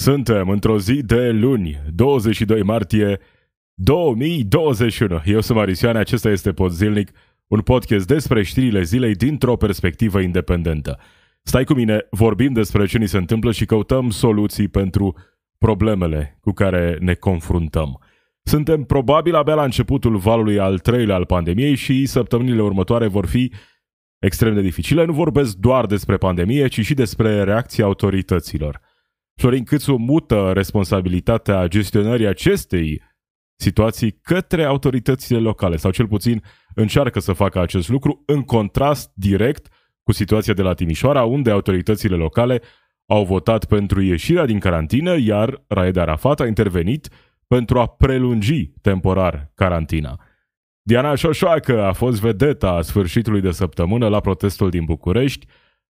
Suntem într-o zi de luni, 22 martie 2021. Eu sunt Marisioane, acesta este Podzilnic, un podcast despre știrile zilei dintr-o perspectivă independentă. Stai cu mine, vorbim despre ce ni se întâmplă și căutăm soluții pentru problemele cu care ne confruntăm. Suntem probabil abia la începutul valului al treilea al pandemiei și săptămânile următoare vor fi extrem de dificile. Nu vorbesc doar despre pandemie, ci și despre reacția autorităților – Florin Câțu mută responsabilitatea gestionării acestei situații către autoritățile locale, sau cel puțin încearcă să facă acest lucru în contrast direct cu situația de la Timișoara, unde autoritățile locale au votat pentru ieșirea din carantină, iar Raed Arafat a intervenit pentru a prelungi temporar carantina. Diana Șoșoacă a fost vedeta a sfârșitului de săptămână la protestul din București,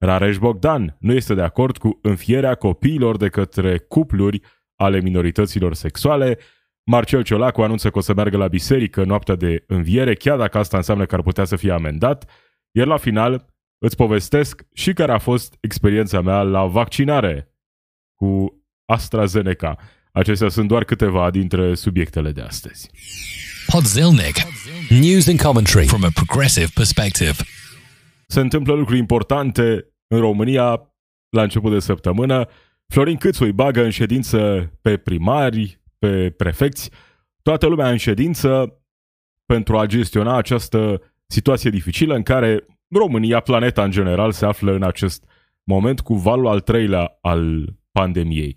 Rareș Bogdan nu este de acord cu înfierea copiilor de către cupluri ale minorităților sexuale. Marcel Ciolacu anunță că o să meargă la biserică noaptea de înviere, chiar dacă asta înseamnă că ar putea să fie amendat. Iar la final îți povestesc și care a fost experiența mea la vaccinare cu AstraZeneca. Acestea sunt doar câteva dintre subiectele de astăzi. Podzilnic. News and commentary from a progressive perspective. Se întâmplă lucruri importante în România la început de săptămână. Florin Câțu îi bagă în ședință pe primari, pe prefecți, toată lumea în ședință pentru a gestiona această situație dificilă în care România, planeta în general, se află în acest moment cu valul al treilea al pandemiei.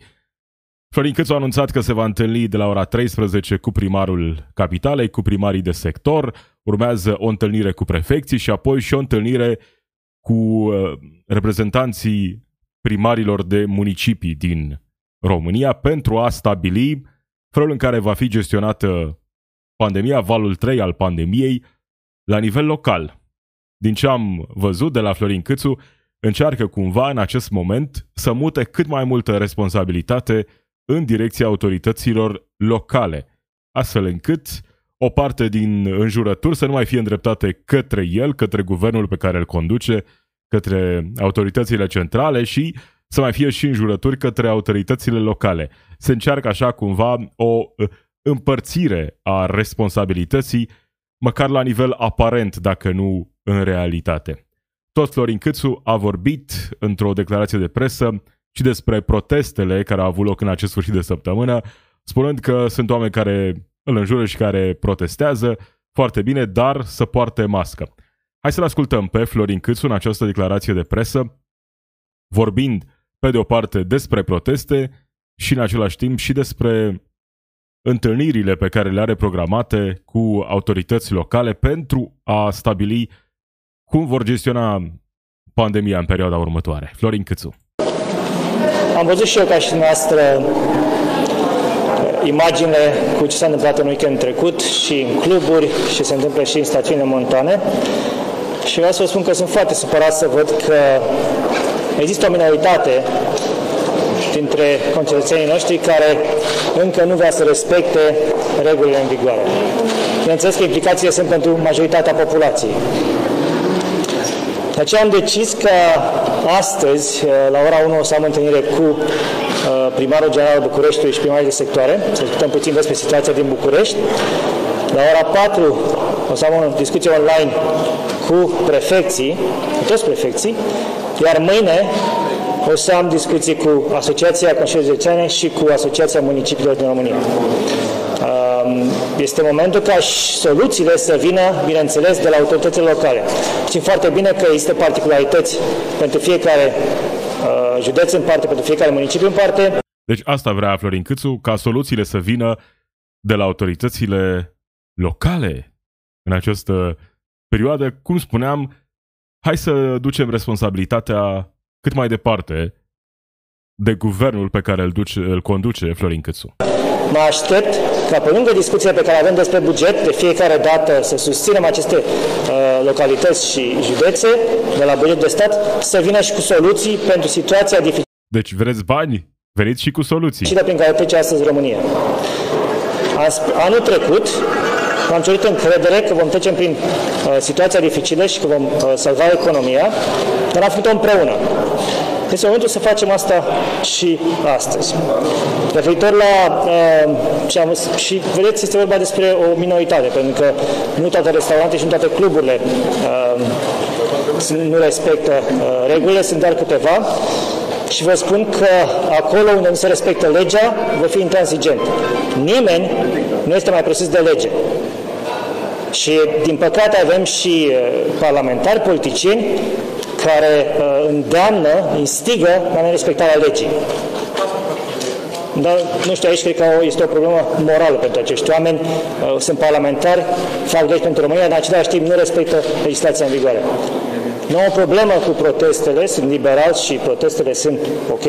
Florin Câțu a anunțat că se va întâlni de la ora 13 cu primarul capitalei, cu primarii de sector, urmează o întâlnire cu prefecții și apoi și o întâlnire cu uh, reprezentanții primarilor de municipii din România pentru a stabili felul în care va fi gestionată pandemia, valul 3 al pandemiei, la nivel local. Din ce am văzut de la Florin Câțu, încearcă cumva în acest moment să mute cât mai multă responsabilitate în direcția autorităților locale, astfel încât o parte din înjurături să nu mai fie îndreptate către el, către guvernul pe care îl conduce, către autoritățile centrale și să mai fie și înjurături către autoritățile locale. Se încearcă așa cumva o uh, împărțire a responsabilității, măcar la nivel aparent, dacă nu în realitate. Tot Florin Câțu a vorbit într-o declarație de presă și despre protestele care au avut loc în acest sfârșit de săptămână, spunând că sunt oameni care îl înjură și care protestează, foarte bine, dar să poarte mască. Hai să-l ascultăm pe Florin Câțu în această declarație de presă, vorbind pe de o parte despre proteste și în același timp și despre întâlnirile pe care le are programate cu autorități locale pentru a stabili cum vor gestiona pandemia în perioada următoare. Florin Câțu. Am văzut și eu ca și noastră imaginile cu ce s-a întâmplat în weekend trecut și în cluburi și se întâmplă și în stațiune montane și vreau să vă spun că sunt foarte supărat să văd că există o minoritate dintre concetățenii noștri care încă nu vrea să respecte regulile în vigoare. Bineînțeles că implicațiile sunt pentru majoritatea populației. De aceea am decis că astăzi, la ora 1, o să am întâlnire cu uh, primarul general Bucureștiului și primarii de sectoare, să discutăm puțin despre situația din București. La ora 4 o să am o discuție online cu prefecții, cu toți prefecții, iar mâine o să am discuții cu Asociația Consiliului Județeane și cu Asociația Municipiilor din România. Este momentul ca și soluțiile să vină, bineînțeles, de la autoritățile locale. Știm foarte bine că există particularități pentru fiecare uh, județ în parte, pentru fiecare municipiu în parte. Deci asta vrea Florin Câțu, ca soluțiile să vină de la autoritățile locale în această perioadă, cum spuneam, hai să ducem responsabilitatea cât mai departe de guvernul pe care îl, duce, îl conduce Florin Câțu. Mă aștept ca pe lângă discuția pe care avem despre buget, de fiecare dată să susținem aceste uh, localități și județe de la buget de stat, să vină și cu soluții pentru situația dificilă. Deci vreți bani? Veniți și cu soluții. Și de prin care trece astăzi România. Anul trecut, am cerut încredere că vom trece prin uh, situația dificilă și că vom uh, salva economia, dar am făcut-o împreună. Este momentul să facem asta și astăzi. Referitor la uh, ce am, și vedeți, este vorba despre o minoritate, pentru că nu toate restaurante și nu toate cluburile uh, nu respectă uh, regulile, sunt doar câteva și vă spun că acolo unde nu se respectă legea, vă fi intransigent. Nimeni nu este mai presus de lege. Și, din păcate, avem și uh, parlamentari, politicieni, care uh, îndeamnă, instigă la nerespectarea legii. Dar, nu știu, aici cred că este o problemă morală pentru acești oameni. Uh, sunt parlamentari, fac legi pentru România, în același timp nu respectă legislația în vigoare. Nu am o problemă cu protestele, sunt liberal și protestele sunt ok.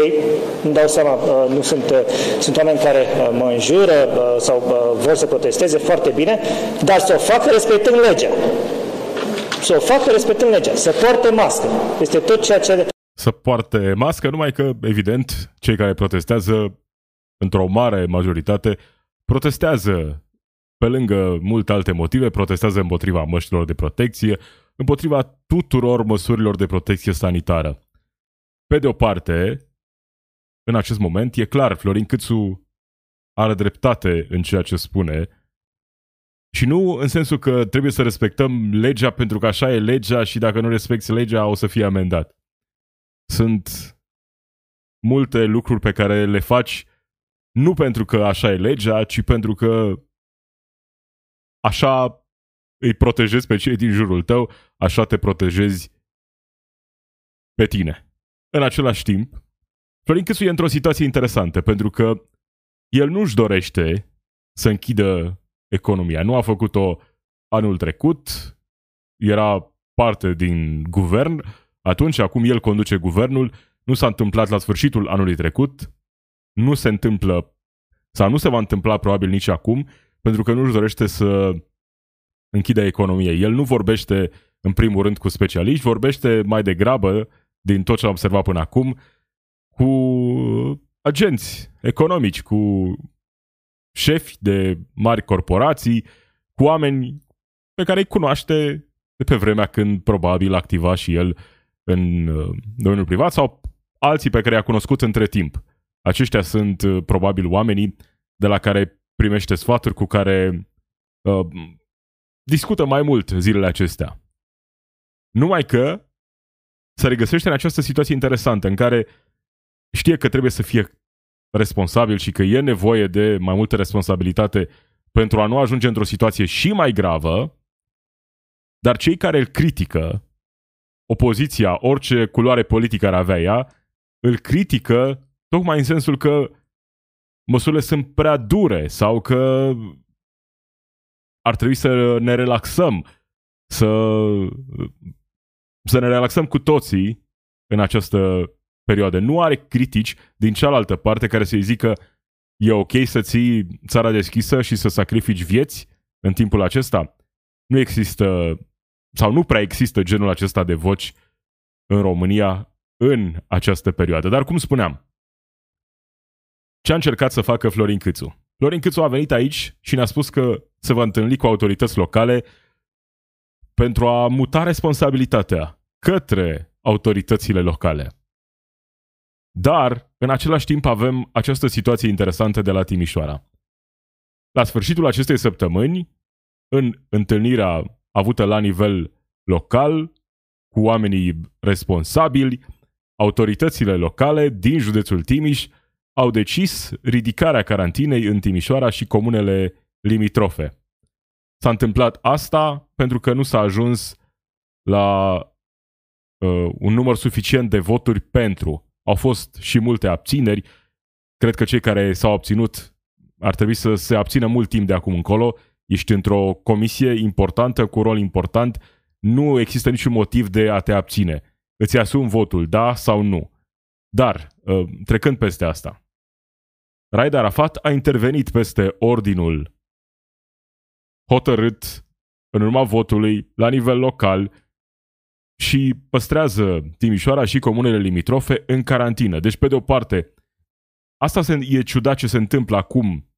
Nu dau seama, uh, nu sunt, uh, sunt oameni care uh, mă înjură sau vor să protesteze foarte bine, dar să o facă respectând legea. Să o facă respectând legea, să poarte mască. Este tot ceea ce... Să poarte mască, numai că, evident, cei care protestează, într-o mare majoritate, protestează pe lângă multe alte motive, protestează împotriva măștilor de protecție, împotriva tuturor măsurilor de protecție sanitară. Pe de o parte, în acest moment, e clar, Florin Câțu are dreptate în ceea ce spune și nu în sensul că trebuie să respectăm legea pentru că așa e legea și dacă nu respecti legea o să fie amendat. Sunt multe lucruri pe care le faci nu pentru că așa e legea, ci pentru că așa îi protejezi pe cei din jurul tău, așa te protejezi pe tine. În același timp, Florin Câțu e într-o situație interesantă, pentru că el nu-și dorește să închidă economia. Nu a făcut-o anul trecut, era parte din guvern, atunci, acum el conduce guvernul, nu s-a întâmplat la sfârșitul anului trecut, nu se întâmplă, sau nu se va întâmpla probabil nici acum, pentru că nu-și dorește să închide economie. El nu vorbește în primul rând cu specialiști, vorbește mai degrabă, din tot ce am observat până acum, cu agenți economici, cu șefi de mari corporații, cu oameni pe care îi cunoaște de pe vremea când probabil activa și el în uh, domeniul privat sau alții pe care i-a cunoscut între timp. Aceștia sunt uh, probabil oamenii de la care primește sfaturi, cu care uh, discută mai mult zilele acestea. Numai că se regăsește în această situație interesantă în care știe că trebuie să fie responsabil și că e nevoie de mai multă responsabilitate pentru a nu ajunge într-o situație și mai gravă, dar cei care îl critică, opoziția, orice culoare politică ar avea ea, îl critică tocmai în sensul că măsurile sunt prea dure sau că ar trebui să ne relaxăm, să, să ne relaxăm cu toții în această perioadă. Nu are critici din cealaltă parte care să-i zică e ok să ții țara deschisă și să sacrifici vieți în timpul acesta? Nu există sau nu prea există genul acesta de voci în România în această perioadă. Dar cum spuneam, ce a încercat să facă Florin Câțu? Florin Câțu a venit aici și ne-a spus că se va întâlni cu autorități locale pentru a muta responsabilitatea către autoritățile locale. Dar, în același timp, avem această situație interesantă de la Timișoara. La sfârșitul acestei săptămâni, în întâlnirea avută la nivel local, cu oamenii responsabili, autoritățile locale din județul Timiș au decis ridicarea carantinei în Timișoara și comunele limitrofe. S-a întâmplat asta pentru că nu s-a ajuns la uh, un număr suficient de voturi pentru. Au fost și multe abțineri. Cred că cei care s-au abținut ar trebui să se abțină mult timp de acum încolo. Ești într-o comisie importantă, cu rol important. Nu există niciun motiv de a te abține. Îți asumi votul, da sau nu. Dar, uh, trecând peste asta, Raed Arafat a intervenit peste ordinul hotărât în urma votului la nivel local și păstrează Timișoara și comunele limitrofe în carantină. Deci, pe de o parte, asta e ciudat ce se întâmplă acum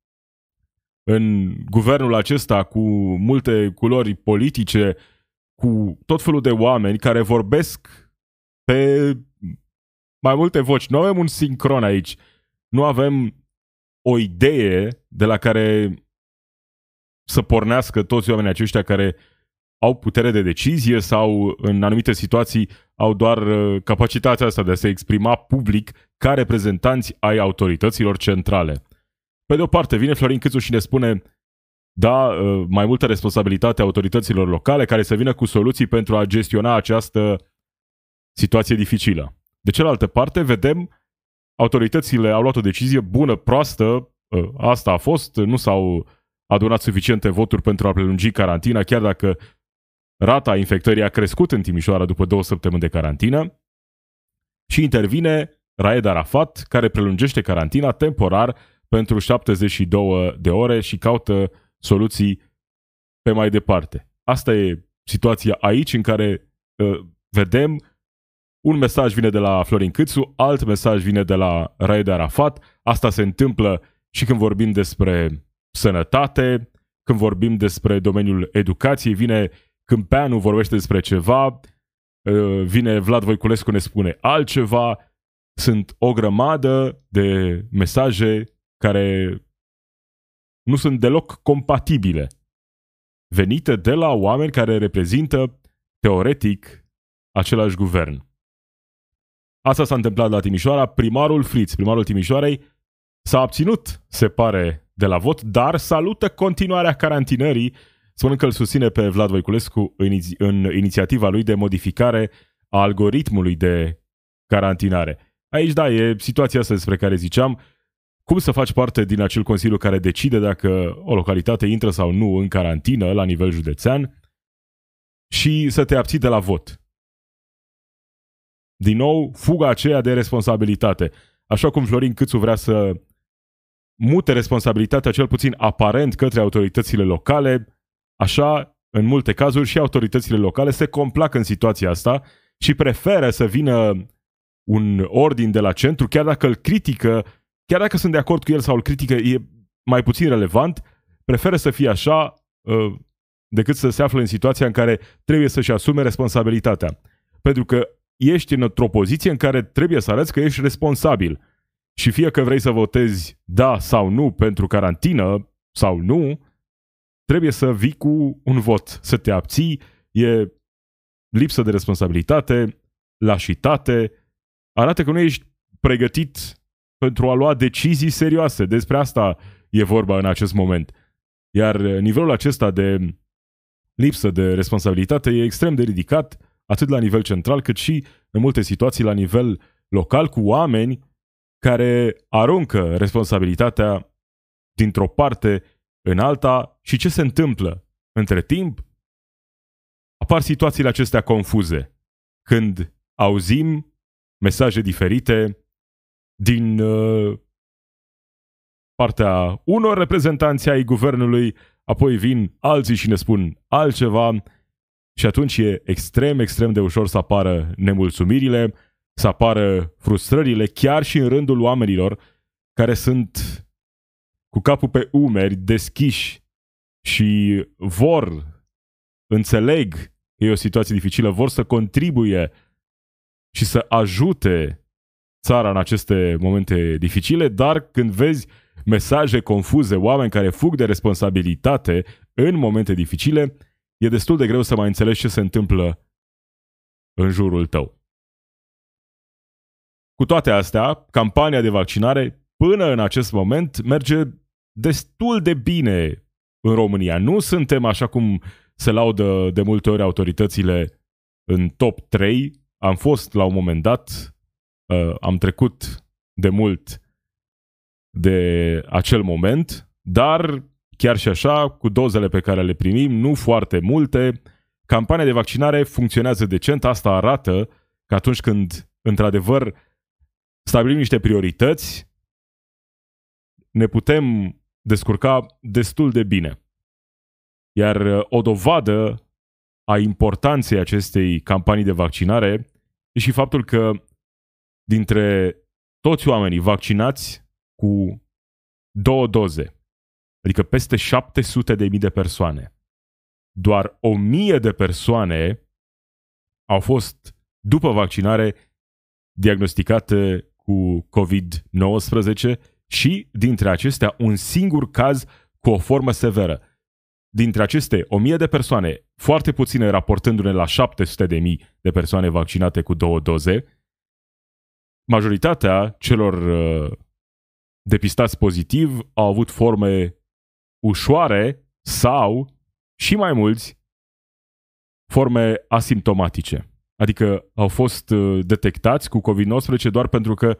în guvernul acesta cu multe culori politice, cu tot felul de oameni care vorbesc pe mai multe voci, nu avem un sincron aici, nu avem o idee de la care să pornească toți oamenii aceștia care au putere de decizie sau în anumite situații au doar uh, capacitatea asta de a se exprima public ca reprezentanți ai autorităților centrale. Pe de o parte, vine Florin Câțu și ne spune da, uh, mai multă responsabilitate a autorităților locale care să vină cu soluții pentru a gestiona această situație dificilă. De cealaltă parte, vedem autoritățile au luat o decizie bună, proastă, uh, asta a fost, nu s-au adunat suficiente voturi pentru a prelungi carantina, chiar dacă rata infectării a crescut în Timișoara după două săptămâni de carantină și intervine Raed Arafat, care prelungește carantina temporar pentru 72 de ore și caută soluții pe mai departe. Asta e situația aici în care uh, vedem un mesaj vine de la Florin Câțu, alt mesaj vine de la Raed Arafat. Asta se întâmplă și când vorbim despre sănătate, când vorbim despre domeniul educației, vine Câmpeanu vorbește despre ceva, uh, vine Vlad Voiculescu ne spune altceva, sunt o grămadă de mesaje care nu sunt deloc compatibile, venite de la oameni care reprezintă teoretic același guvern. Asta s-a întâmplat la Timișoara. Primarul Fritz, primarul Timișoarei, s-a abținut, se pare, de la vot, dar salută continuarea carantinării, spunând că îl susține pe Vlad Voiculescu în, în inițiativa lui de modificare a algoritmului de carantinare. Aici, da, e situația asta despre care ziceam. Cum să faci parte din acel consiliu care decide dacă o localitate intră sau nu în carantină la nivel județean și să te abții de la vot. Din nou, fuga aceea de responsabilitate. Așa cum Florin Câțu vrea să mute responsabilitatea cel puțin aparent către autoritățile locale, așa, în multe cazuri, și autoritățile locale se complac în situația asta și preferă să vină un ordin de la centru, chiar dacă îl critică, chiar dacă sunt de acord cu el sau îl critică, e mai puțin relevant, preferă să fie așa uh, decât să se afle în situația în care trebuie să-și asume responsabilitatea. Pentru că ești într-o poziție în care trebuie să arăți că ești responsabil. Și fie că vrei să votezi da sau nu pentru carantină sau nu, trebuie să vii cu un vot, să te abții, e lipsă de responsabilitate, lașitate, arată că nu ești pregătit pentru a lua decizii serioase. Despre asta e vorba în acest moment. Iar nivelul acesta de lipsă de responsabilitate e extrem de ridicat atât la nivel central, cât și în multe situații la nivel local, cu oameni care aruncă responsabilitatea dintr-o parte în alta și ce se întâmplă între timp? Apar situațiile acestea confuze, când auzim mesaje diferite din uh, partea unor reprezentanți ai guvernului, apoi vin alții și ne spun altceva, și atunci e extrem, extrem de ușor să apară nemulțumirile, să apară frustrările, chiar și în rândul oamenilor care sunt cu capul pe umeri, deschiși și vor, înțeleg că e o situație dificilă, vor să contribuie și să ajute țara în aceste momente dificile, dar când vezi mesaje confuze, oameni care fug de responsabilitate în momente dificile, e destul de greu să mai înțelegi ce se întâmplă în jurul tău. Cu toate astea, campania de vaccinare până în acest moment merge destul de bine în România. Nu suntem așa cum se laudă de multe ori autoritățile în top 3. Am fost la un moment dat, uh, am trecut de mult de acel moment, dar Chiar și așa, cu dozele pe care le primim, nu foarte multe, campania de vaccinare funcționează decent. Asta arată că atunci când, într-adevăr, stabilim niște priorități, ne putem descurca destul de bine. Iar uh, o dovadă a importanței acestei campanii de vaccinare e și faptul că dintre toți oamenii vaccinați cu două doze, adică peste 700 de mii de persoane. Doar 1000 de persoane au fost, după vaccinare, diagnosticate cu COVID-19 și, dintre acestea, un singur caz cu o formă severă. Dintre aceste 1000 de persoane, foarte puține raportându-ne la 700 de mii de persoane vaccinate cu două doze, majoritatea celor uh, depistați pozitiv au avut forme ușoare sau, și mai mulți, forme asimptomatice. Adică au fost uh, detectați cu COVID-19 doar pentru că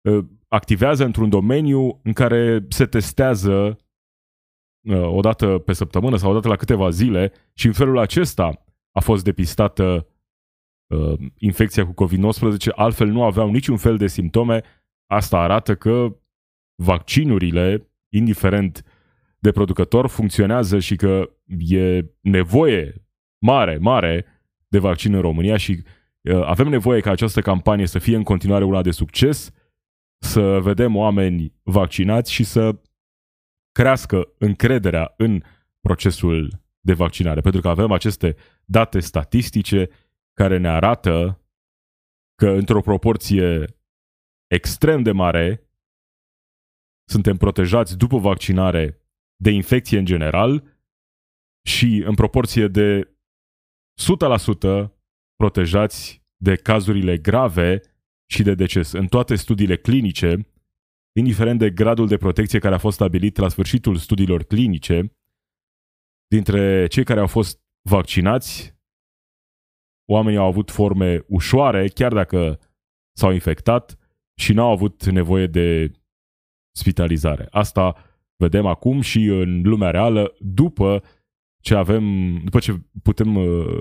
uh, activează într-un domeniu în care se testează uh, o dată pe săptămână sau o dată la câteva zile și în felul acesta a fost depistată infecția cu COVID-19, altfel nu aveau niciun fel de simptome. Asta arată că vaccinurile, indiferent de producător, funcționează și că e nevoie mare, mare de vaccin în România și uh, avem nevoie ca această campanie să fie în continuare una de succes, să vedem oameni vaccinați și să crească încrederea în procesul de vaccinare. Pentru că avem aceste date statistice care ne arată că într-o proporție extrem de mare suntem protejați după vaccinare de infecție în general și în proporție de 100% protejați de cazurile grave și de deces. În toate studiile clinice, indiferent de gradul de protecție care a fost stabilit la sfârșitul studiilor clinice, dintre cei care au fost vaccinați, oamenii au avut forme ușoare, chiar dacă s-au infectat și n-au avut nevoie de spitalizare. Asta vedem acum și în lumea reală după ce avem, după ce putem uh,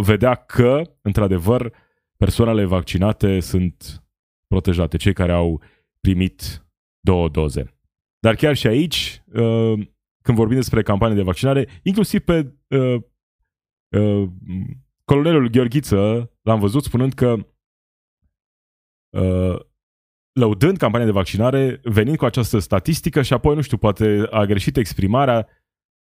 vedea că, într-adevăr, persoanele vaccinate sunt protejate, cei care au primit două doze. Dar chiar și aici, uh, când vorbim despre campanie de vaccinare, inclusiv pe uh, uh, colonelul Gheorghiță l-am văzut spunând că uh, lăudând campania de vaccinare, venind cu această statistică și apoi, nu știu, poate a greșit exprimarea,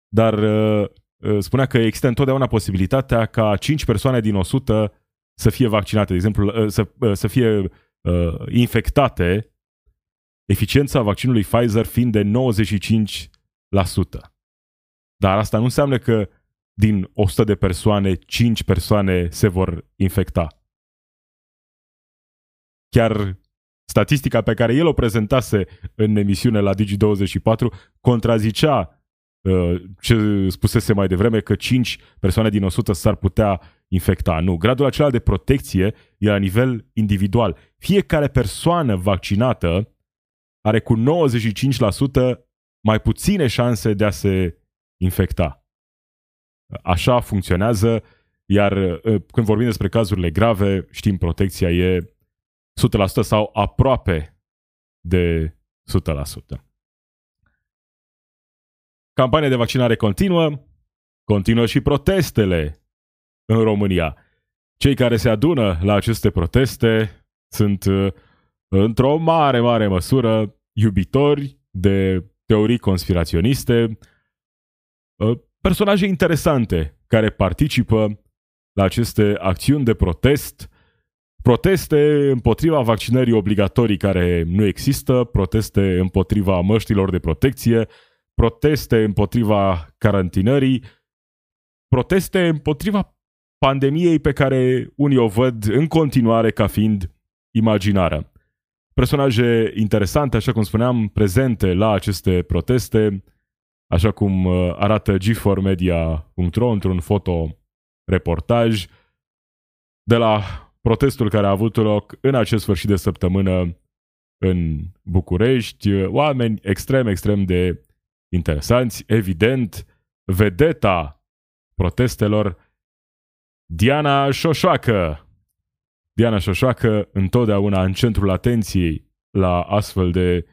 dar uh, uh, spunea că există întotdeauna posibilitatea ca 5 persoane din 100 să fie vaccinate, de exemplu, uh, să, uh, să fie uh, infectate, eficiența vaccinului Pfizer fiind de 95%. Dar asta nu înseamnă că din 100 de persoane, 5 persoane se vor infecta. Chiar statistica pe care el o prezentase în emisiune la Digi24 contrazicea uh, ce spusese mai devreme că 5 persoane din 100 s-ar putea infecta. Nu, gradul acela de protecție e la nivel individual. Fiecare persoană vaccinată are cu 95% mai puține șanse de a se infecta. Așa funcționează, iar uh, când vorbim despre cazurile grave, știm, protecția e 100% sau aproape de 100%. Campania de vaccinare continuă, continuă și protestele în România. Cei care se adună la aceste proteste sunt uh, într-o mare, mare măsură iubitori de teorii conspiraționiste, uh, personaje interesante care participă la aceste acțiuni de protest Proteste împotriva vaccinării obligatorii care nu există, proteste împotriva măștilor de protecție, proteste împotriva carantinării, proteste împotriva pandemiei pe care unii o văd în continuare ca fiind imaginară. Personaje interesante, așa cum spuneam, prezente la aceste proteste, așa cum uh, arată g4media.ro într-un fotoreportaj de la protestul care a avut loc în acest sfârșit de săptămână în București, oameni extrem, extrem de interesanți, evident, vedeta protestelor, Diana Șoșoacă. Diana Șoșoacă întotdeauna în centrul atenției la astfel de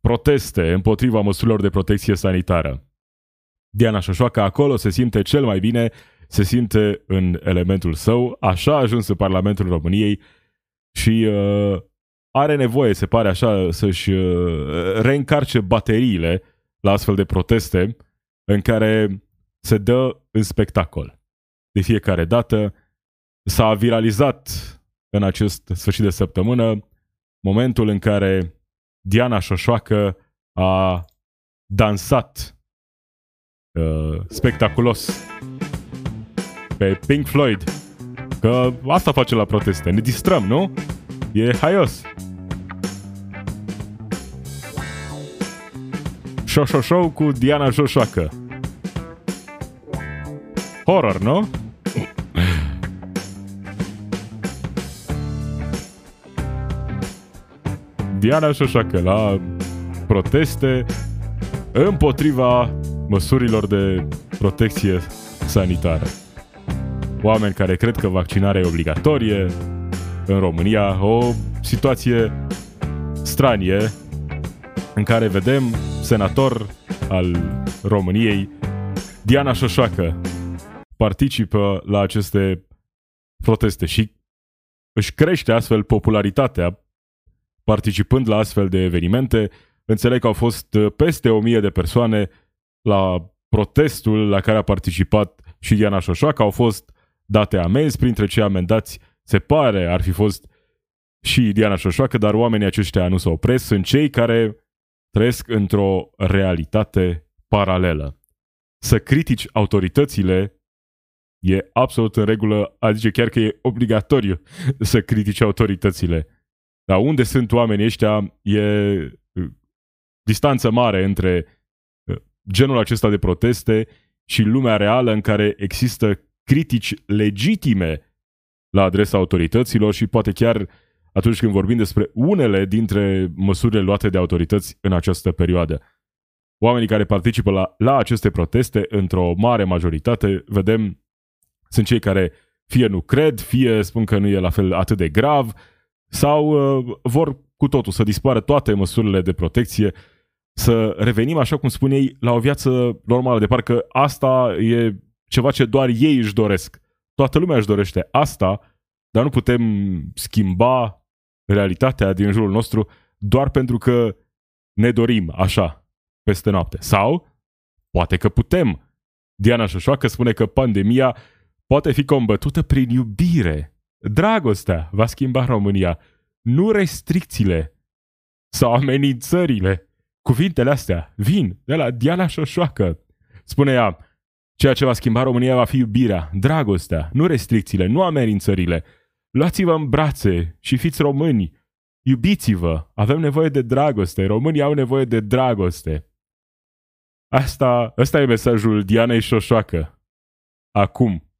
proteste împotriva măsurilor de protecție sanitară. Diana Șoșoacă acolo se simte cel mai bine se simte în elementul său, așa a ajuns în Parlamentul României și uh, are nevoie, se pare așa, să-și uh, reîncarce bateriile la astfel de proteste în care se dă în spectacol. De fiecare dată s-a viralizat în acest sfârșit de săptămână, momentul în care Diana Șoșoacă a dansat uh, spectaculos pe Pink Floyd. Că asta face la proteste. Ne distrăm, nu? E haios. Show Show Show cu Diana Șoșoacă. Horror, nu? Diana Șoșoacă la proteste împotriva măsurilor de protecție sanitară. Oameni care cred că vaccinarea e obligatorie în România, o situație stranie în care vedem senator al României Diana Șoșoacă participă la aceste proteste și își crește astfel popularitatea participând la astfel de evenimente. Înțeleg că au fost uh, peste o mie de persoane la protestul la care a participat și Diana Șoșoacă. Au fost date amenzi, printre cei amendați se pare ar fi fost și Diana Șoșoacă, dar oamenii aceștia nu s-au opres. Sunt cei care trăiesc într-o realitate paralelă. Să critici autoritățile e absolut în regulă, adică chiar că e obligatoriu să critici autoritățile. Dar unde sunt oamenii ăștia e uh, distanță mare între uh, genul acesta de proteste și lumea reală în care există critici legitime la adresa autorităților și poate chiar atunci când vorbim despre unele dintre măsurile luate de autorități în această perioadă. Oamenii care participă la, la aceste proteste, într-o mare majoritate, vedem, sunt cei care fie nu cred, fie spun că nu e la fel atât de grav, sau uh, vor cu totul să dispară toate măsurile de protecție, să revenim, așa cum spun ei, la o viață normală, de parcă asta e ceva ce doar ei își doresc. Toată lumea își dorește asta, dar nu putem schimba realitatea din jurul nostru doar pentru că ne dorim așa, peste noapte. Sau, poate că putem. Diana Șoșoacă spune că pandemia poate fi combătută prin iubire. Dragostea va schimba România, nu restricțiile sau amenințările. Cuvintele astea vin de la Diana Șoșoacă. Spune ea, ceea ce va schimba România va fi iubirea, dragostea, nu restricțiile, nu amenințările. Luați-vă în brațe și fiți români. Iubiți-vă, avem nevoie de dragoste, românii au nevoie de dragoste. Asta, asta e mesajul Dianei Șoșoacă. Acum.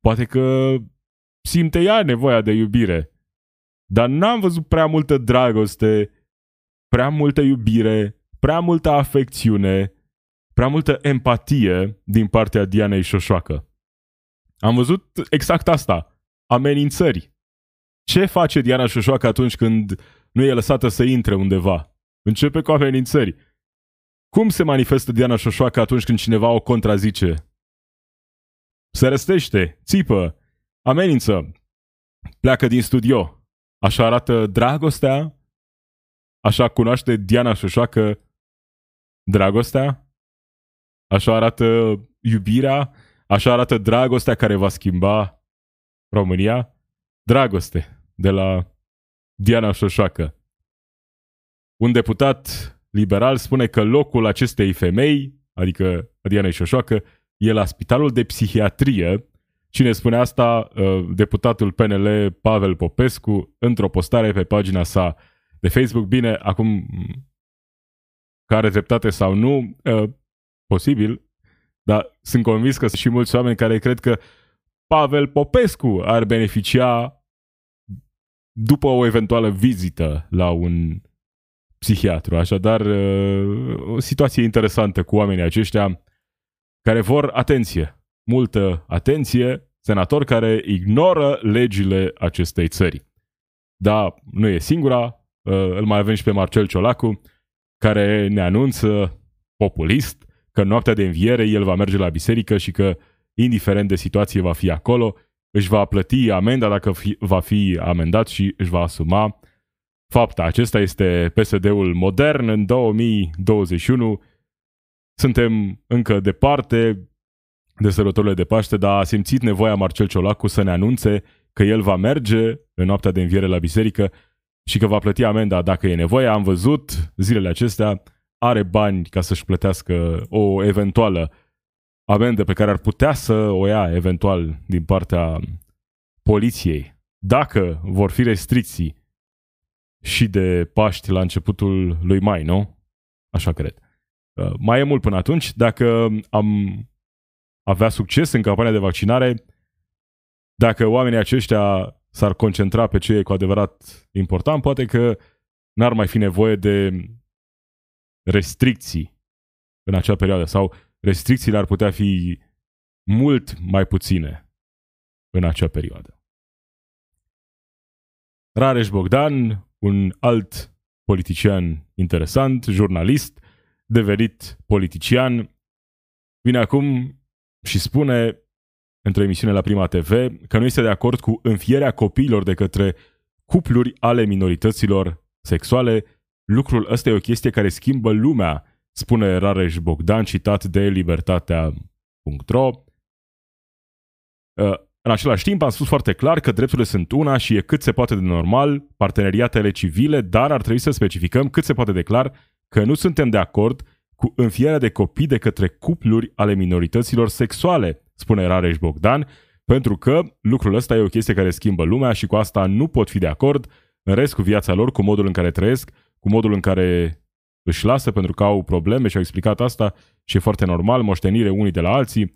Poate că simte ea nevoia de iubire. Dar n-am văzut prea multă dragoste, prea multă iubire, prea multă afecțiune, prea multă empatie din partea Dianei Șoșoacă. Am văzut exact asta. Amenințări. Ce face Diana Șoșoacă atunci când nu e lăsată să intre undeva? Începe cu amenințări. Cum se manifestă Diana Șoșoacă atunci când cineva o contrazice? Se răstește, țipă, amenință, pleacă din studio. Așa arată dragostea? Așa cunoaște Diana Șoșoacă dragostea? Așa arată iubirea? Așa arată dragostea care va schimba România? Dragoste de la Diana Șoșoacă. Un deputat liberal spune că locul acestei femei, adică Diana Șoșoacă, e la Spitalul de Psihiatrie. Cine spune asta? Uh, deputatul PNL Pavel Popescu într-o postare pe pagina sa de Facebook. Bine, acum care dreptate sau nu, uh, posibil, dar sunt convins că sunt și mulți oameni care cred că Pavel Popescu ar beneficia după o eventuală vizită la un psihiatru. Așadar, uh, o situație interesantă cu oamenii aceștia care vor atenție, multă atenție, senatori care ignoră legile acestei țări. Da, nu e singura, uh, îl mai avem și pe Marcel Ciolacu, care ne anunță populist că noaptea de înviere el va merge la biserică și că, indiferent de situație, va fi acolo, își va plăti amenda dacă fi, va fi amendat și își va asuma fapta. Acesta este PSD-ul modern în 2021. Suntem încă departe de sărbătorile de Paște, dar a simțit nevoia Marcel Ciolacu să ne anunțe că el va merge în noaptea de înviere la biserică și că va plăti amenda dacă e nevoie. Am văzut zilele acestea, are bani ca să-și plătească o eventuală amendă pe care ar putea să o ia eventual din partea poliției. Dacă vor fi restricții și de Paști la începutul lui mai, nu? Așa cred. Uh, mai e mult până atunci. Dacă am avea succes în campania de vaccinare, dacă oamenii aceștia s-ar concentra pe ce e cu adevărat important, poate că n-ar mai fi nevoie de restricții în acea perioadă sau restricțiile ar putea fi mult mai puține în acea perioadă. Rareș Bogdan, un alt politician interesant, jurnalist, devenit politician, vine acum și spune într-o emisiune la Prima TV că nu este de acord cu înfierea copiilor de către cupluri ale minorităților sexuale. Lucrul ăsta e o chestie care schimbă lumea, spune Rareș Bogdan, citat de libertatea.ro. Uh, în același timp, am spus foarte clar că drepturile sunt una și e cât se poate de normal, parteneriatele civile, dar ar trebui să specificăm cât se poate de clar că nu suntem de acord cu înfierea de copii de către cupluri ale minorităților sexuale, spune Rareș Bogdan, pentru că lucrul ăsta e o chestie care schimbă lumea și cu asta nu pot fi de acord, în rest cu viața lor, cu modul în care trăiesc, cu modul în care își lasă pentru că au probleme și au explicat asta și e foarte normal, moștenire unii de la alții,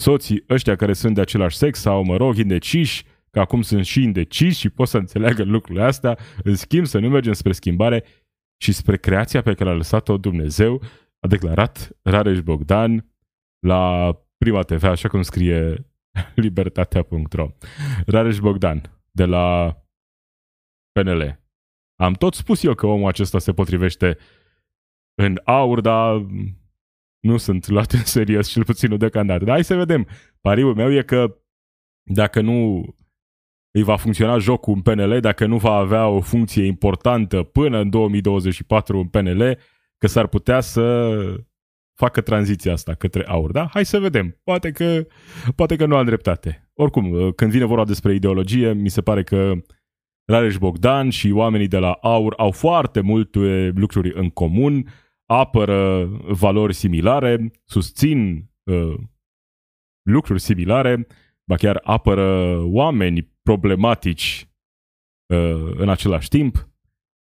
soții ăștia care sunt de același sex sau, mă rog, indeciși, că acum sunt și indeciși și pot să înțeleagă lucrurile astea, în schimb să nu mergem spre schimbare și spre creația pe care a lăsat-o Dumnezeu, a declarat Rareș Bogdan la Prima TV, așa cum scrie libertatea.ro. Rareș Bogdan, de la PNL. Am tot spus eu că omul acesta se potrivește în aur, dar nu sunt luat în serios, cel puțin nu deocamdată. Dar hai să vedem. Pariul meu e că dacă nu îi va funcționa jocul în PNL, dacă nu va avea o funcție importantă până în 2024 în PNL, că s-ar putea să facă tranziția asta către aur, da? Hai să vedem. Poate că, poate că nu am dreptate. Oricum, când vine vorba despre ideologie, mi se pare că Rareș Bogdan și oamenii de la aur au foarte multe lucruri în comun, apără valori similare, susțin uh, lucruri similare, ba chiar apără oameni problematici uh, în același timp.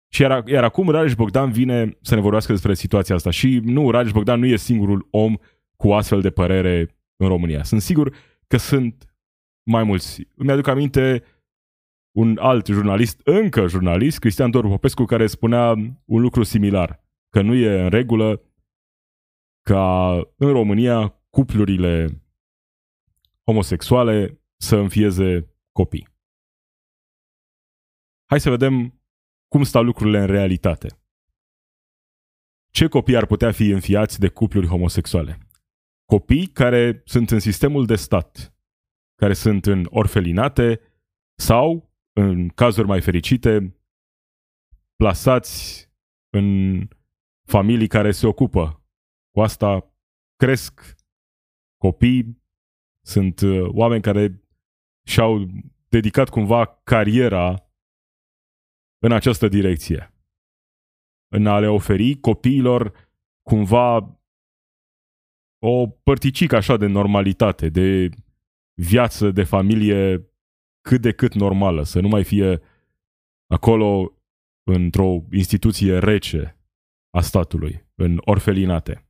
Și iar, iar acum Rareș Bogdan vine să ne vorbească despre situația asta. Și nu, Rareș Bogdan nu e singurul om cu astfel de părere în România. Sunt sigur că sunt mai mulți. Îmi aduc aminte un alt jurnalist, încă jurnalist, Cristian Doru Popescu, care spunea un lucru similar, că nu e în regulă ca în România cuplurile homosexuale să înfieze copii. Hai să vedem cum stau lucrurile în realitate. Ce copii ar putea fi înfiați de cupluri homosexuale? Copii care sunt în sistemul de stat, care sunt în orfelinate sau, în cazuri mai fericite, plasați în familii care se ocupă. Cu asta cresc copii, sunt uh, oameni care și-au dedicat cumva cariera în această direcție. În a le oferi copiilor cumva o părticică așa de normalitate, de viață, de familie cât de cât normală, să nu mai fie acolo într-o instituție rece a statului, în orfelinate.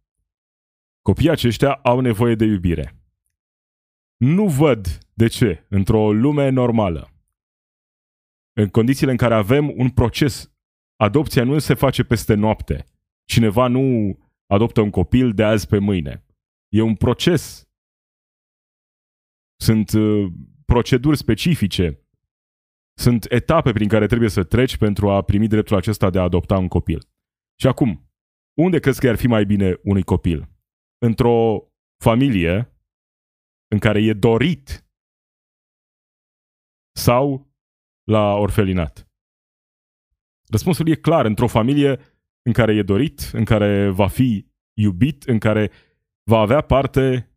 Copiii aceștia au nevoie de iubire. Nu văd de ce, într-o lume normală, în condițiile în care avem un proces. Adopția nu se face peste noapte. Cineva nu adoptă un copil de azi pe mâine. E un proces. Sunt uh, proceduri specifice. Sunt etape prin care trebuie să treci pentru a primi dreptul acesta de a adopta un copil. Și acum, unde crezi că ar fi mai bine unui copil? Într-o familie în care e dorit sau la orfelinat? Răspunsul e clar, într-o familie în care e dorit, în care va fi iubit, în care va avea parte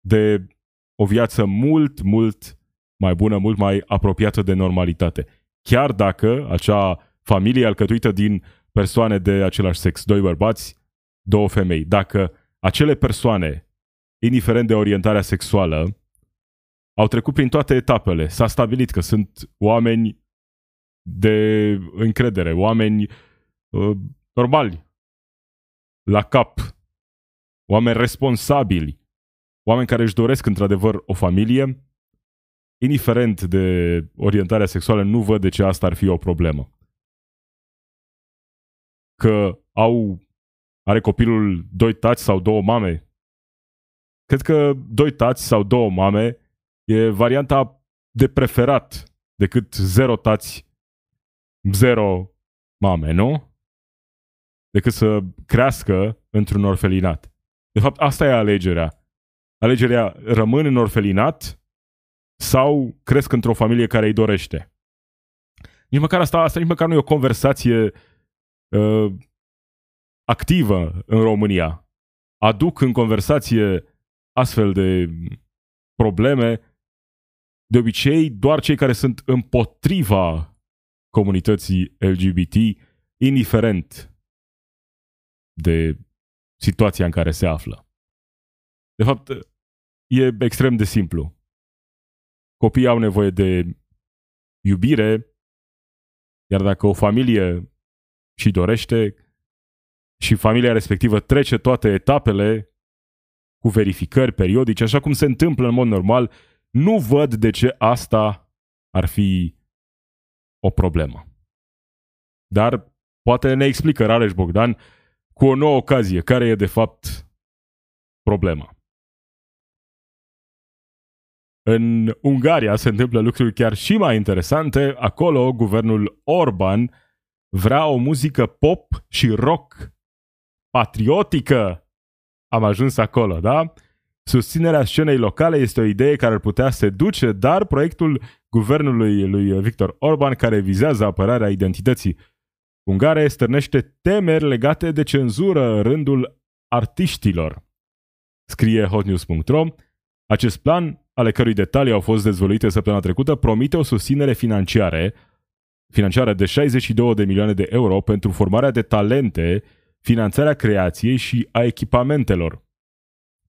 de o viață mult, mult mai bună, mult mai apropiată de normalitate. Chiar dacă acea familie alcătuită din persoane de același sex, doi bărbați, două femei, dacă acele persoane, indiferent de orientarea sexuală, au trecut prin toate etapele, s-a stabilit că sunt oameni de încredere, oameni uh, normali, la cap, oameni responsabili, oameni care își doresc într-adevăr o familie, indiferent de orientarea sexuală, nu văd de ce asta ar fi o problemă. Că au, are copilul doi tați sau două mame? Cred că doi tați sau două mame e varianta de preferat decât zero tați, zero mame, nu? Decât să crească într-un orfelinat. De fapt, asta e alegerea. Alegerea rămân în orfelinat sau cresc într-o familie care îi dorește. Nici măcar asta, asta nici măcar nu e o conversație uh, activă în România. Aduc în conversație astfel de probleme de obicei doar cei care sunt împotriva comunității LGBT, indiferent de situația în care se află. De fapt, e extrem de simplu. Copiii au nevoie de iubire, iar dacă o familie și dorește și familia respectivă trece toate etapele cu verificări periodice, așa cum se întâmplă în mod normal, nu văd de ce asta ar fi o problemă. Dar poate ne explică Rareș Bogdan cu o nouă ocazie care e de fapt problema. În Ungaria se întâmplă lucruri chiar și mai interesante. Acolo, guvernul Orban vrea o muzică pop și rock patriotică. Am ajuns acolo, da? Susținerea scenei locale este o idee care ar putea seduce, dar proiectul guvernului lui Victor Orban, care vizează apărarea identității ungare, stârnește temeri legate de cenzură în rândul artiștilor. Scrie hotnews.ro. Acest plan, ale cărui detalii au fost dezvăluite săptămâna trecută, promite o susținere financiară, financiară de 62 de milioane de euro pentru formarea de talente, finanțarea creației și a echipamentelor.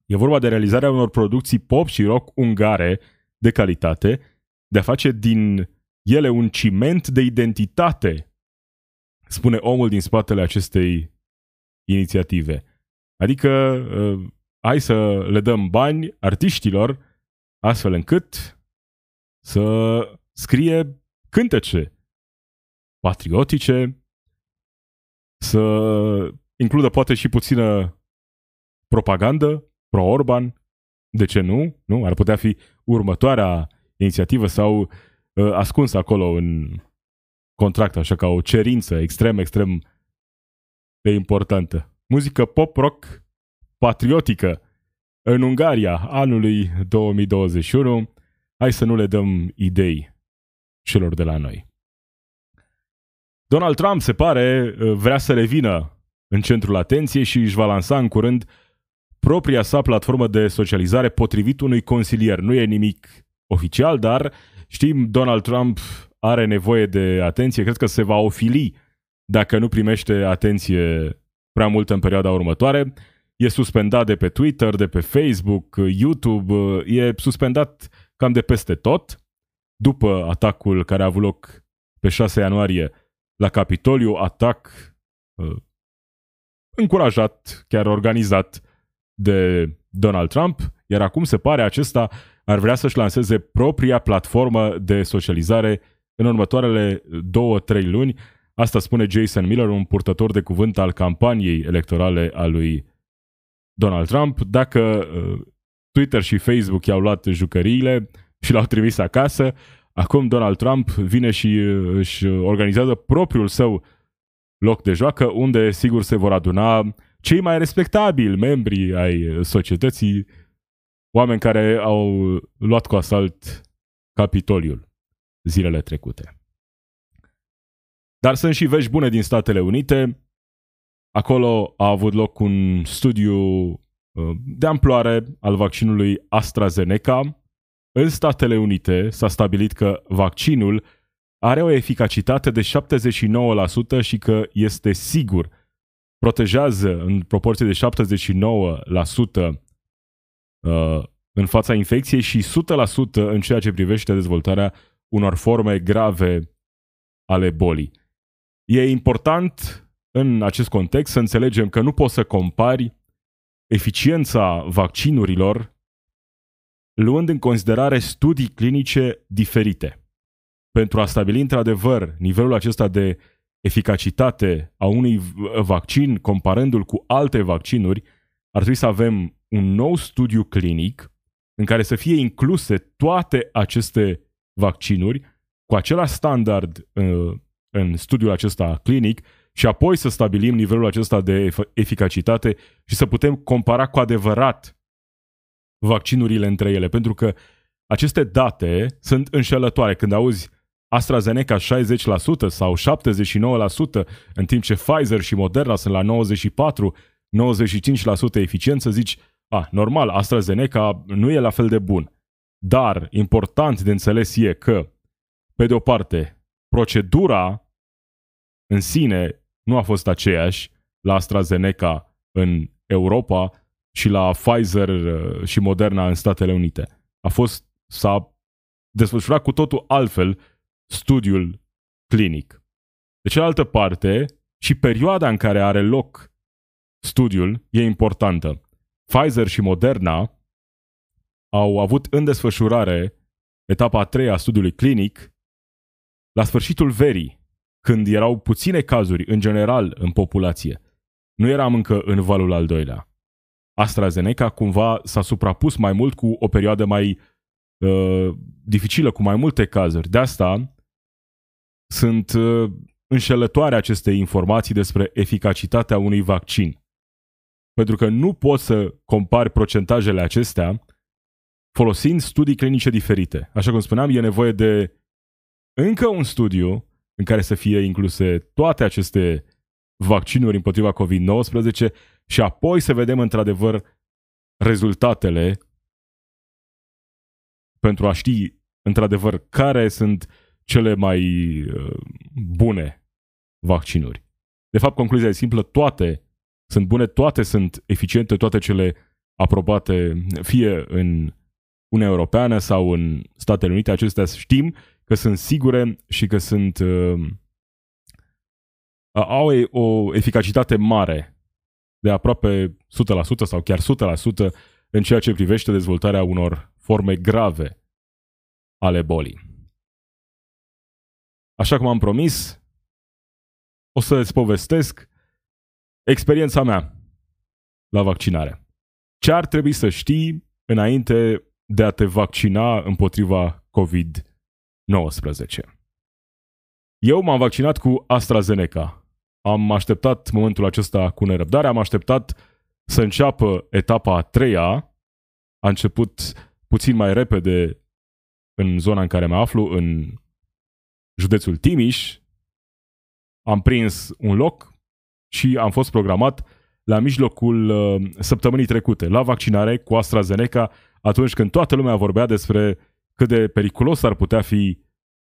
E vorba de realizarea unor producții pop și rock ungare de calitate, de a face din ele un ciment de identitate, spune omul din spatele acestei inițiative. Adică, uh, hai să le dăm bani artiștilor astfel încât să scrie cântece patriotice, să includă poate și puțină propagandă pro-Orban, de ce nu? nu? Ar putea fi următoarea inițiativă sau uh, ascunsă acolo în contract, așa ca o cerință extrem, extrem de importantă. Muzică pop-rock patriotică în Ungaria anului 2021. Hai să nu le dăm idei celor de la noi. Donald Trump, se pare, uh, vrea să revină în centrul atenției și își va lansa în curând propria sa platformă de socializare potrivit unui consilier. Nu e nimic oficial, dar știm, Donald Trump are nevoie de atenție. Cred că se va ofili dacă nu primește atenție prea mult în perioada următoare. E suspendat de pe Twitter, de pe Facebook, YouTube, e suspendat cam de peste tot. După atacul care a avut loc pe 6 ianuarie la Capitoliu, atac uh, încurajat, chiar organizat de Donald Trump, iar acum se pare acesta ar vrea să-și lanseze propria platformă de socializare în următoarele două-trei luni. Asta spune Jason Miller, un purtător de cuvânt al campaniei electorale a lui Donald Trump. Dacă uh, Twitter și Facebook i-au luat jucăriile și l-au trimis acasă, acum Donald Trump vine și uh, își organizează propriul său loc de joacă, unde sigur se vor aduna cei mai respectabili membri ai societății, oameni care au luat cu asalt Capitoliul zilele trecute. Dar sunt și vești bune din Statele Unite. Acolo a avut loc un studiu uh, de amploare al vaccinului AstraZeneca, în Statele Unite s-a stabilit că vaccinul are o eficacitate de 79% și că este sigur. Protejează în proporție de 79% uh, în fața infecției și 100% în ceea ce privește dezvoltarea unor forme grave ale bolii. E important în acest context să înțelegem că nu poți să compari eficiența vaccinurilor luând în considerare studii clinice diferite. Pentru a stabili într-adevăr nivelul acesta de eficacitate a unui vaccin comparându-l cu alte vaccinuri, ar trebui să avem un nou studiu clinic în care să fie incluse toate aceste vaccinuri cu același standard uh, în studiul acesta clinic și apoi să stabilim nivelul acesta de eficacitate și să putem compara cu adevărat vaccinurile între ele, pentru că aceste date sunt înșelătoare. Când auzi AstraZeneca 60% sau 79%, în timp ce Pfizer și Moderna sunt la 94, 95% eficiență, zici, a, normal, AstraZeneca nu e la fel de bun. Dar important de înțeles e că, pe de o parte, procedura în sine nu a fost aceeași la AstraZeneca în Europa și la Pfizer uh, și Moderna în Statele Unite. A fost, s-a desfășurat cu totul altfel studiul clinic. De cealaltă parte, și perioada în care are loc studiul e importantă. Pfizer și Moderna au avut în desfășurare etapa a treia a studiului clinic la sfârșitul verii când erau puține cazuri în general în populație. Nu eram încă în valul al doilea. AstraZeneca cumva s-a suprapus mai mult cu o perioadă mai uh, dificilă, cu mai multe cazuri. De asta sunt uh, înșelătoare aceste informații despre eficacitatea unui vaccin. Pentru că nu poți să compari procentajele acestea folosind studii clinice diferite. Așa cum spuneam, e nevoie de încă un studiu în care să fie incluse toate aceste vaccinuri împotriva COVID-19 și apoi să vedem într-adevăr rezultatele pentru a ști într-adevăr care sunt cele mai uh, bune vaccinuri. De fapt, concluzia e simplă, toate sunt bune, toate sunt eficiente, toate cele aprobate fie în Uniunea Europeană sau în Statele Unite, acestea știm că sunt sigure și că sunt uh, au o eficacitate mare de aproape 100% sau chiar 100% în ceea ce privește dezvoltarea unor forme grave ale bolii. Așa cum am promis, o să îți povestesc experiența mea la vaccinare. Ce ar trebui să știi înainte de a te vaccina împotriva COVID-19? 19. Eu m-am vaccinat cu AstraZeneca. Am așteptat momentul acesta cu nerăbdare, am așteptat să înceapă etapa a treia. A început puțin mai repede în zona în care mă aflu, în județul Timiș. Am prins un loc și am fost programat la mijlocul uh, săptămânii trecute, la vaccinare cu AstraZeneca, atunci când toată lumea vorbea despre cât de periculos ar putea fi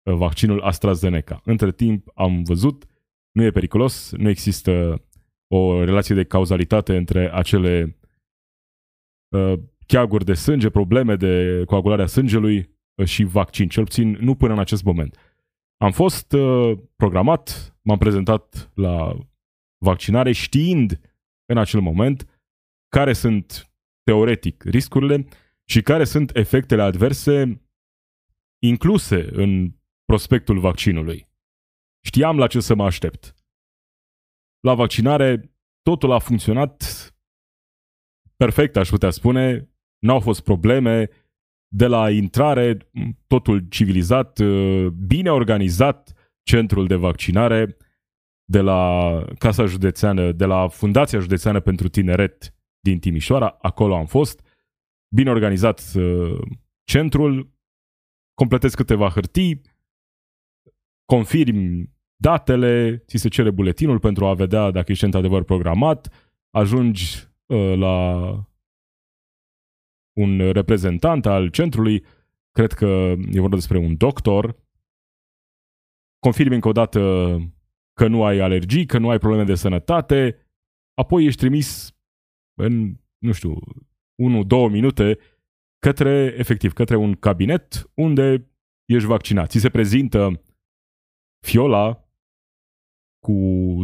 uh, vaccinul AstraZeneca. Între timp am văzut, nu e periculos, nu există o relație de cauzalitate între acele uh, cheaguri de sânge, probleme de coagulare a sângelui uh, și vaccin, cel puțin nu până în acest moment. Am fost uh, programat, m-am prezentat la vaccinare știind în acel moment care sunt teoretic riscurile și care sunt efectele adverse incluse în prospectul vaccinului. Știam la ce să mă aștept. La vaccinare totul a funcționat perfect, aș putea spune. N-au fost probleme. De la intrare, totul civilizat, bine organizat centrul de vaccinare, de la Casa Județeană, de la Fundația Județeană pentru Tineret din Timișoara, acolo am fost. Bine organizat uh, centrul, completezi câteva hârtii, confirmi datele, ți se cere buletinul pentru a vedea dacă ești într-adevăr programat, ajungi uh, la un reprezentant al centrului. Cred că e vorba despre un doctor, confirmi încă o dată că nu ai alergii, că nu ai probleme de sănătate, apoi ești trimis în, nu știu, 1-2 minute către, efectiv, către un cabinet unde ești vaccinat. Ți se prezintă fiola cu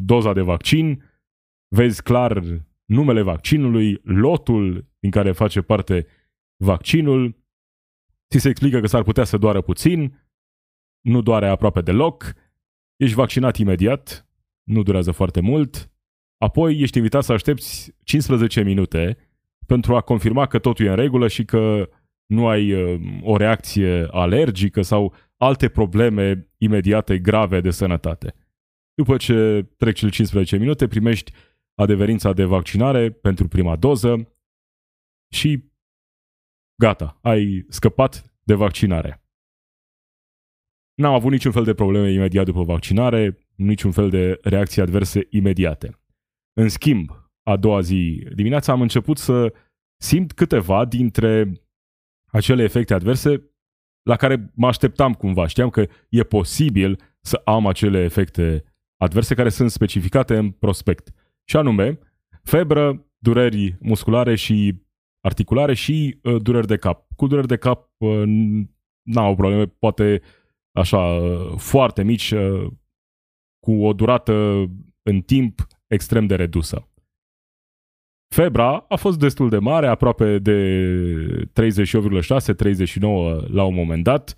doza de vaccin, vezi clar numele vaccinului, lotul din care face parte vaccinul, ți se explică că s-ar putea să doară puțin, nu doare aproape deloc, ești vaccinat imediat, nu durează foarte mult, apoi ești invitat să aștepți 15 minute pentru a confirma că totul e în regulă și că nu ai uh, o reacție alergică sau alte probleme imediate grave de sănătate. După ce trec cele 15 minute, primești adeverința de vaccinare pentru prima doză și gata, ai scăpat de vaccinare. N-am avut niciun fel de probleme imediat după vaccinare, niciun fel de reacții adverse imediate. În schimb, a doua zi dimineața am început să simt câteva dintre acele efecte adverse la care mă așteptam cumva. Știam că e posibil să am acele efecte adverse care sunt specificate în prospect. Și anume, febră, dureri musculare și articulare și uh, dureri de cap. Cu dureri de cap uh, n-au probleme, poate așa uh, foarte mici, uh, cu o durată în timp extrem de redusă. Febra a fost destul de mare, aproape de 38,6-39 la un moment dat.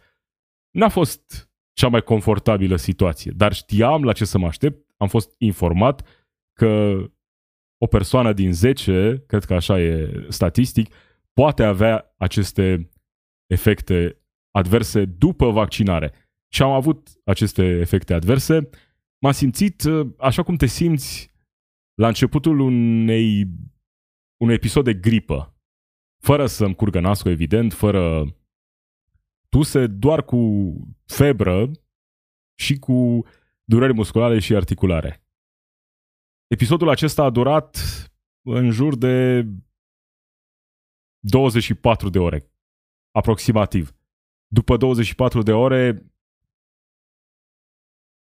N-a fost cea mai confortabilă situație, dar știam la ce să mă aștept, am fost informat că o persoană din 10, cred că așa e statistic, poate avea aceste efecte adverse după vaccinare. Și am avut aceste efecte adverse. M-am simțit așa cum te simți la începutul unei un episod de gripă, fără să-mi curgă nasul, evident, fără tuse, doar cu febră și cu dureri musculare și articulare. Episodul acesta a durat în jur de 24 de ore, aproximativ. După 24 de ore,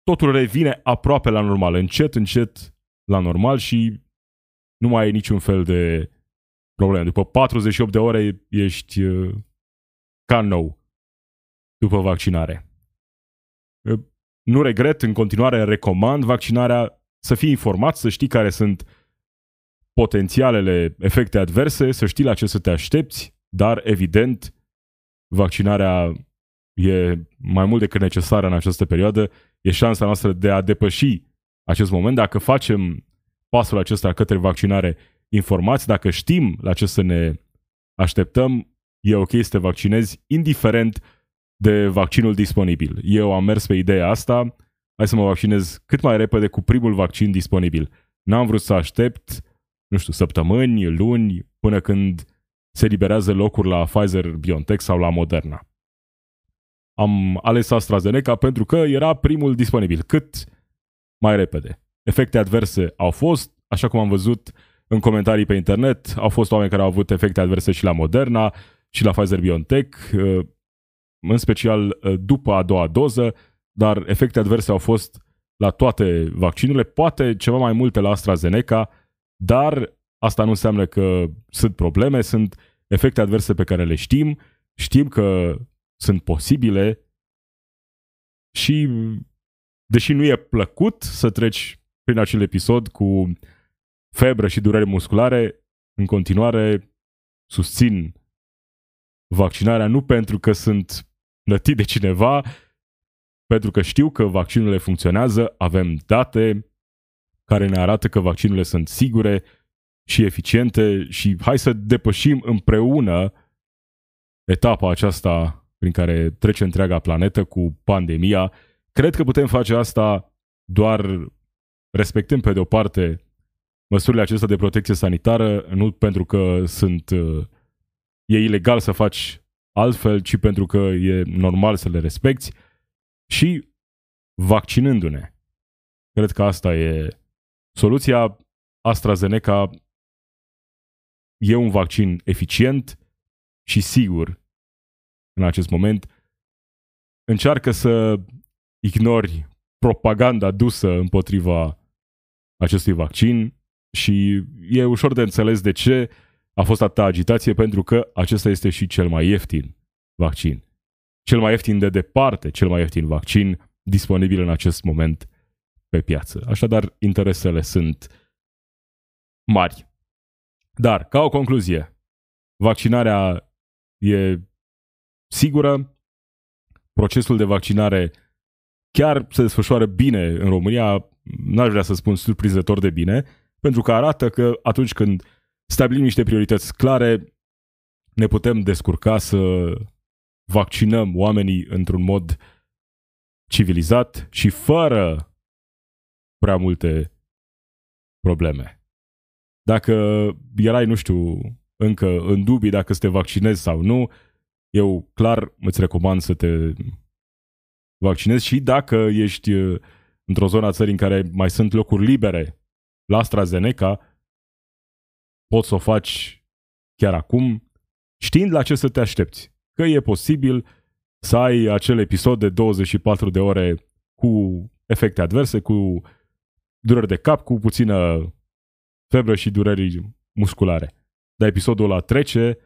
totul revine aproape la normal, încet, încet la normal și nu mai ai niciun fel de problemă. După 48 de ore ești uh, ca nou după vaccinare. Uh, nu regret, în continuare recomand vaccinarea, să fii informat, să știi care sunt potențialele efecte adverse, să știi la ce să te aștepți, dar evident vaccinarea e mai mult decât necesară în această perioadă, e șansa noastră de a depăși acest moment. Dacă facem pasul acesta către vaccinare informați, dacă știm la ce să ne așteptăm, e ok să te vaccinezi, indiferent de vaccinul disponibil. Eu am mers pe ideea asta, hai să mă vaccinez cât mai repede cu primul vaccin disponibil. N-am vrut să aștept, nu știu, săptămâni, luni, până când se liberează locuri la Pfizer, BioNTech sau la Moderna. Am ales AstraZeneca pentru că era primul disponibil, cât mai repede. Efecte adverse au fost, așa cum am văzut în comentarii pe internet, au fost oameni care au avut efecte adverse și la Moderna și la Pfizer-BioNTech, uh, în special uh, după a doua doză, dar efecte adverse au fost la toate vaccinurile, poate ceva mai multe la AstraZeneca, dar asta nu înseamnă că sunt probleme, sunt efecte adverse pe care le știm, știm că sunt posibile și deși nu e plăcut să treci prin acel episod cu febră și durere musculare, în continuare susțin vaccinarea nu pentru că sunt plătit de cineva, pentru că știu că vaccinurile funcționează, avem date care ne arată că vaccinurile sunt sigure și eficiente și hai să depășim împreună etapa aceasta prin care trece întreaga planetă cu pandemia. Cred că putem face asta doar respectând pe de o parte măsurile acestea de protecție sanitară, nu pentru că sunt e ilegal să faci altfel, ci pentru că e normal să le respecti și vaccinându-ne. Cred că asta e soluția. AstraZeneca e un vaccin eficient și sigur în acest moment, încearcă să ignori propaganda dusă împotriva acestui vaccin și e ușor de înțeles de ce a fost atâta agitație, pentru că acesta este și cel mai ieftin vaccin. Cel mai ieftin de departe, cel mai ieftin vaccin disponibil în acest moment pe piață. Așadar, interesele sunt mari. Dar, ca o concluzie, vaccinarea e sigură, procesul de vaccinare chiar se desfășoară bine în România, n-aș vrea să spun surprinzător de bine, pentru că arată că atunci când stabilim niște priorități clare, ne putem descurca să vaccinăm oamenii într-un mod civilizat și fără prea multe probleme. Dacă erai, nu știu, încă în dubii dacă să te vaccinezi sau nu, eu clar îți recomand să te vaccinezi și dacă ești uh, într-o zonă a țării în care mai sunt locuri libere la AstraZeneca, poți să o faci chiar acum, știind la ce să te aștepți. Că e posibil să ai acel episod de 24 de ore cu efecte adverse, cu dureri de cap, cu puțină febră și dureri musculare. Dar episodul ăla trece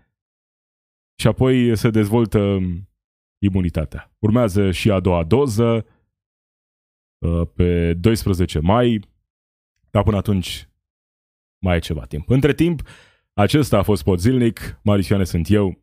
și apoi se dezvoltă imunitatea. Urmează și a doua doză uh, pe 12 mai, dar până atunci mai e ceva timp. Între timp, acesta a fost Pod Zilnic, Marisioane sunt eu,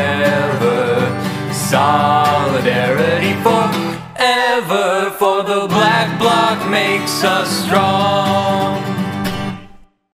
us strong.